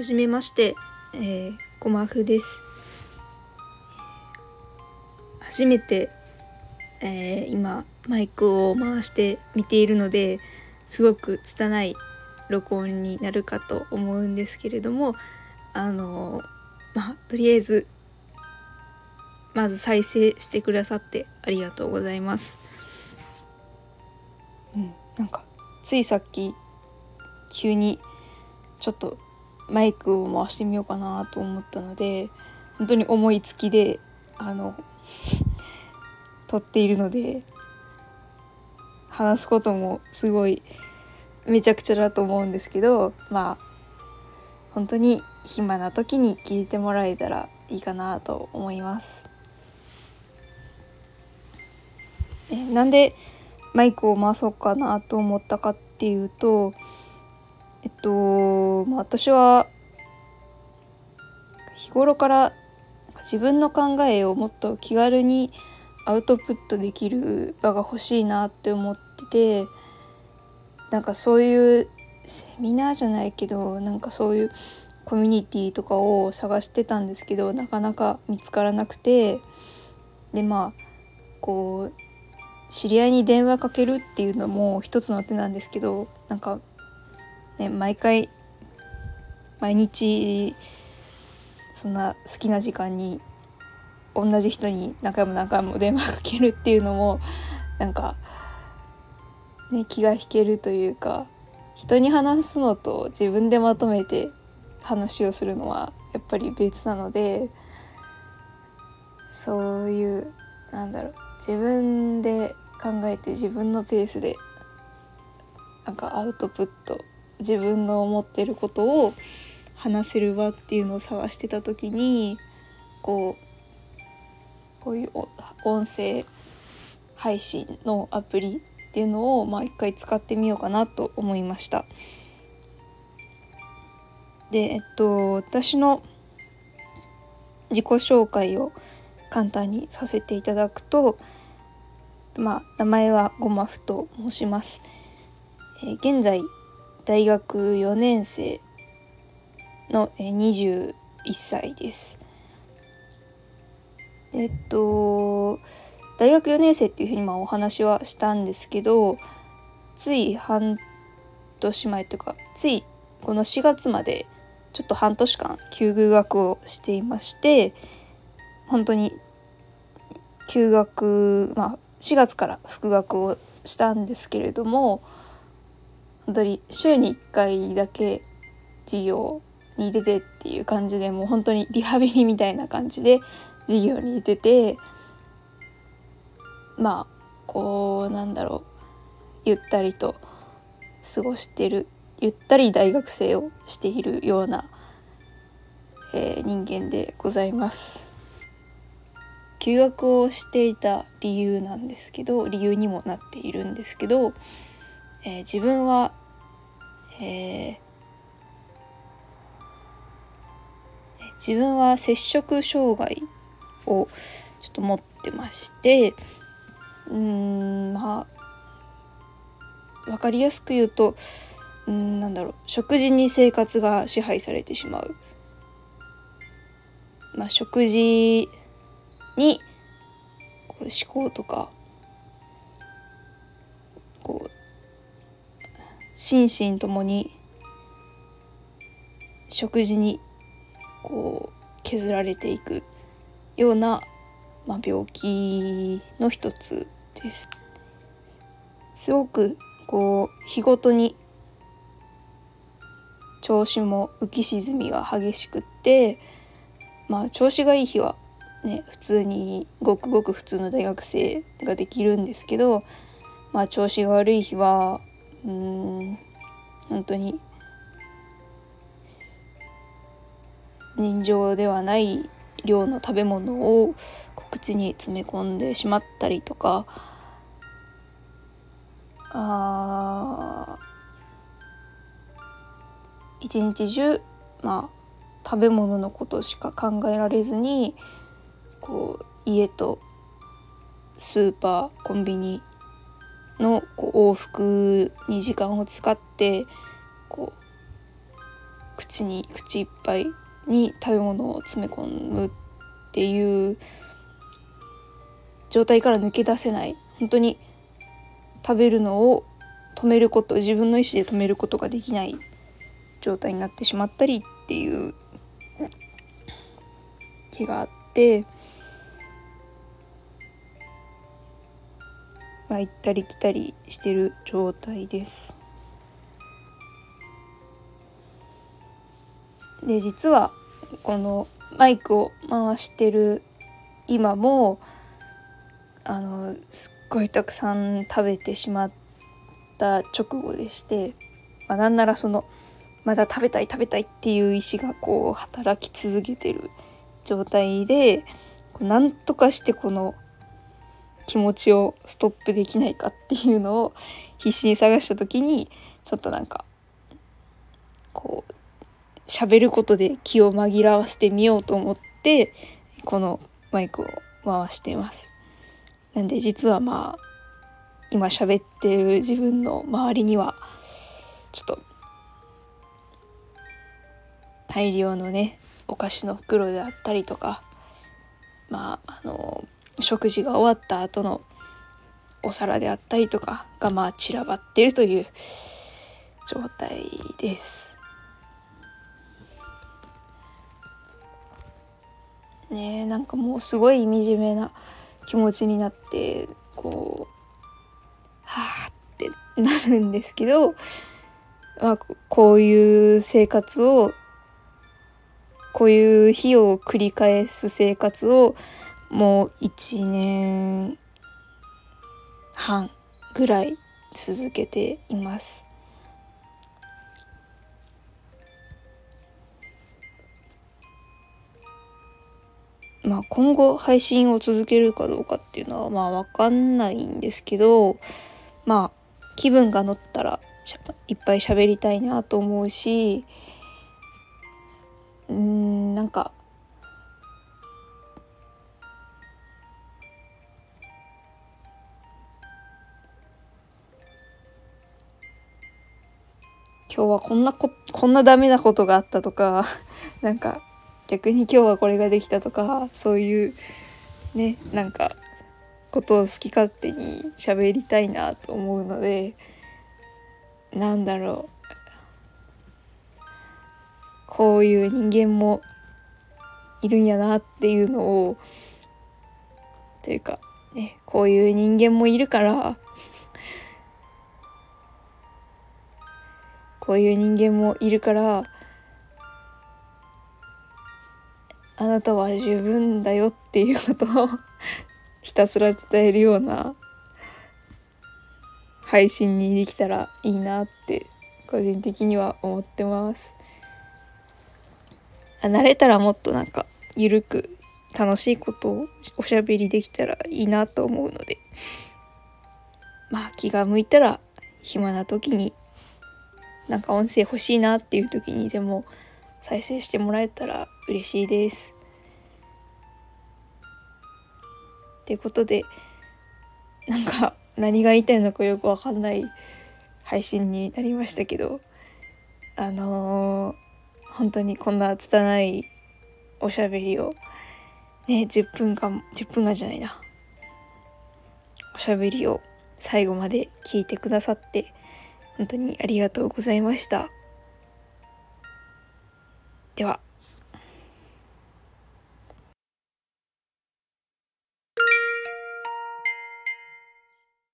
はじめまして、えー、ごまふです。初めて、えー今マイクを回して見ているのですごく拙い録音になるかと思うんですけれどもあのまあとりあえずまず再生してくださってありがとうございます。うん、なんかついさっき急にちょっとマイクを回してみようかなと思ったので本当に思いつきであの 撮っているので話すこともすごいめちゃくちゃだと思うんですけどまあ本当に暇な時に聞いてもらえたらいいかなと思います。えなんでマイクを回そうかなと思ったかっていうとと、まあ、私は日頃から自分の考えをもっと気軽にアウトプットできる場が欲しいなって思っててなんかそういうセミナーじゃないけどなんかそういうコミュニティとかを探してたんですけどなかなか見つからなくてでまあこう知り合いに電話かけるっていうのも一つの手なんですけどなんかね毎回毎日そんな好きな時間に同じ人に何回も何回も電話かけるっていうのもなんかね気が引けるというか人に話すのと自分でまとめて話をするのはやっぱり別なのでそういうなんだろう自分で考えて自分のペースでなんかアウトプット自分の思ってることを話せる場っていうのを探してた時にこうこういう音声配信のアプリっていうのをまあ一回使ってみようかなと思いました。でえっと私の自己紹介を簡単にさせていただくとまあ名前はごまふと申します。えー現在大学4年生のえ21歳です。えっと大学4年生っていうふうにまあお話はしたんですけどつい半年前というかついこの4月までちょっと半年間休学をしていまして本当に休学まあ4月から復学をしたんですけれども当に週に1回だけ授業に出てっていう感じでもう本当にリハビリみたいな感じで授業に出ててまあこうなんだろうゆったりと過ごしてるゆったり大学生をしているような、えー人間でございます。休学をしていた理由なんですけど理由にもなっているんですけど、えー自分は、えー自分は摂食障害をちょっと持ってましてうんまあ分かりやすく言うとうんなんだろう食事に生活が支配されてしまう。まあ、食事にこう思考とか心身ともに食事にこう削られていくような、まあ、病気の一つです。すごくこう日ごとに調子も浮き沈みが激しくってまあ調子がいい日はね普通にごくごく普通の大学生ができるんですけどまあ調子が悪い日はうん。本当に。人情ではない量の食べ物を口に詰め込んでしまったりとか。あ一日中まあ食べ物のことしか考えられずにこう家とスーパーコンビニのこう往復に時間を使ってこう口に口いっぱいに食べ物を詰め込むっていう状態から抜け出せない。本当に食べるのを止めること自分の意思で止めることができない状態になってしまったりっていう気があってまあ行ったり来たりしてる状態です。で実はこのマイクを回してる今もあのすっごいたくさん食べてしまった直後でして、まあ、なんならそのまだ食べたい食べたいっていう意志がこう働き続けてる状態でなんとかしてこの気持ちをストップできないかっていうのを必死に探した時にちょっとなんかこう喋ることで気を紛らわせてみようと思ってこのマイクを回しています。なんで実はまあ今喋ってる自分の周りにはちょっと大量のねお菓子の袋であったりとかまああの食事が終わった後のお皿であったりとかがまあ散らばってるという状態です。ねなんかもうすごい惨めな気持ちになってこうはあってなるんですけど、まあ、こういう生活をこういう日を繰り返す生活をもう1年半ぐらい続けています。まあ、今後配信を続けるかどうかっていうのはまあ分かんないんですけどまあ気分が乗ったらいっぱい喋りたいなと思うしうんなんか今日はこんなここんなダメなことがあったとか なんか逆に今日はこれができたとかそういうねなんかことを好き勝手に喋りたいなと思うのでなんだろう。こういう人間もいるんやなっていうのをというかねこういう人間もいるからこういう人間もいるからあなたは十分だよっていうことを ひたすら伝えるような配信にできたらいいなって個人的には思ってます。あ慣れたらもっとなんか緩く楽しいことをおしゃべりできたらいいなと思うのでまあ気が向いたら暇な時になんか音声欲しいなっていう時にでも再生してもらえたら嬉しいです。っていうことでなんか何が言いたいのかよくわかんない配信になりましたけどあのー、本当にこんな拙いおしゃべりをね10分間10分間じゃないなおしゃべりを最後まで聞いてくださって本当にありがとうございました。では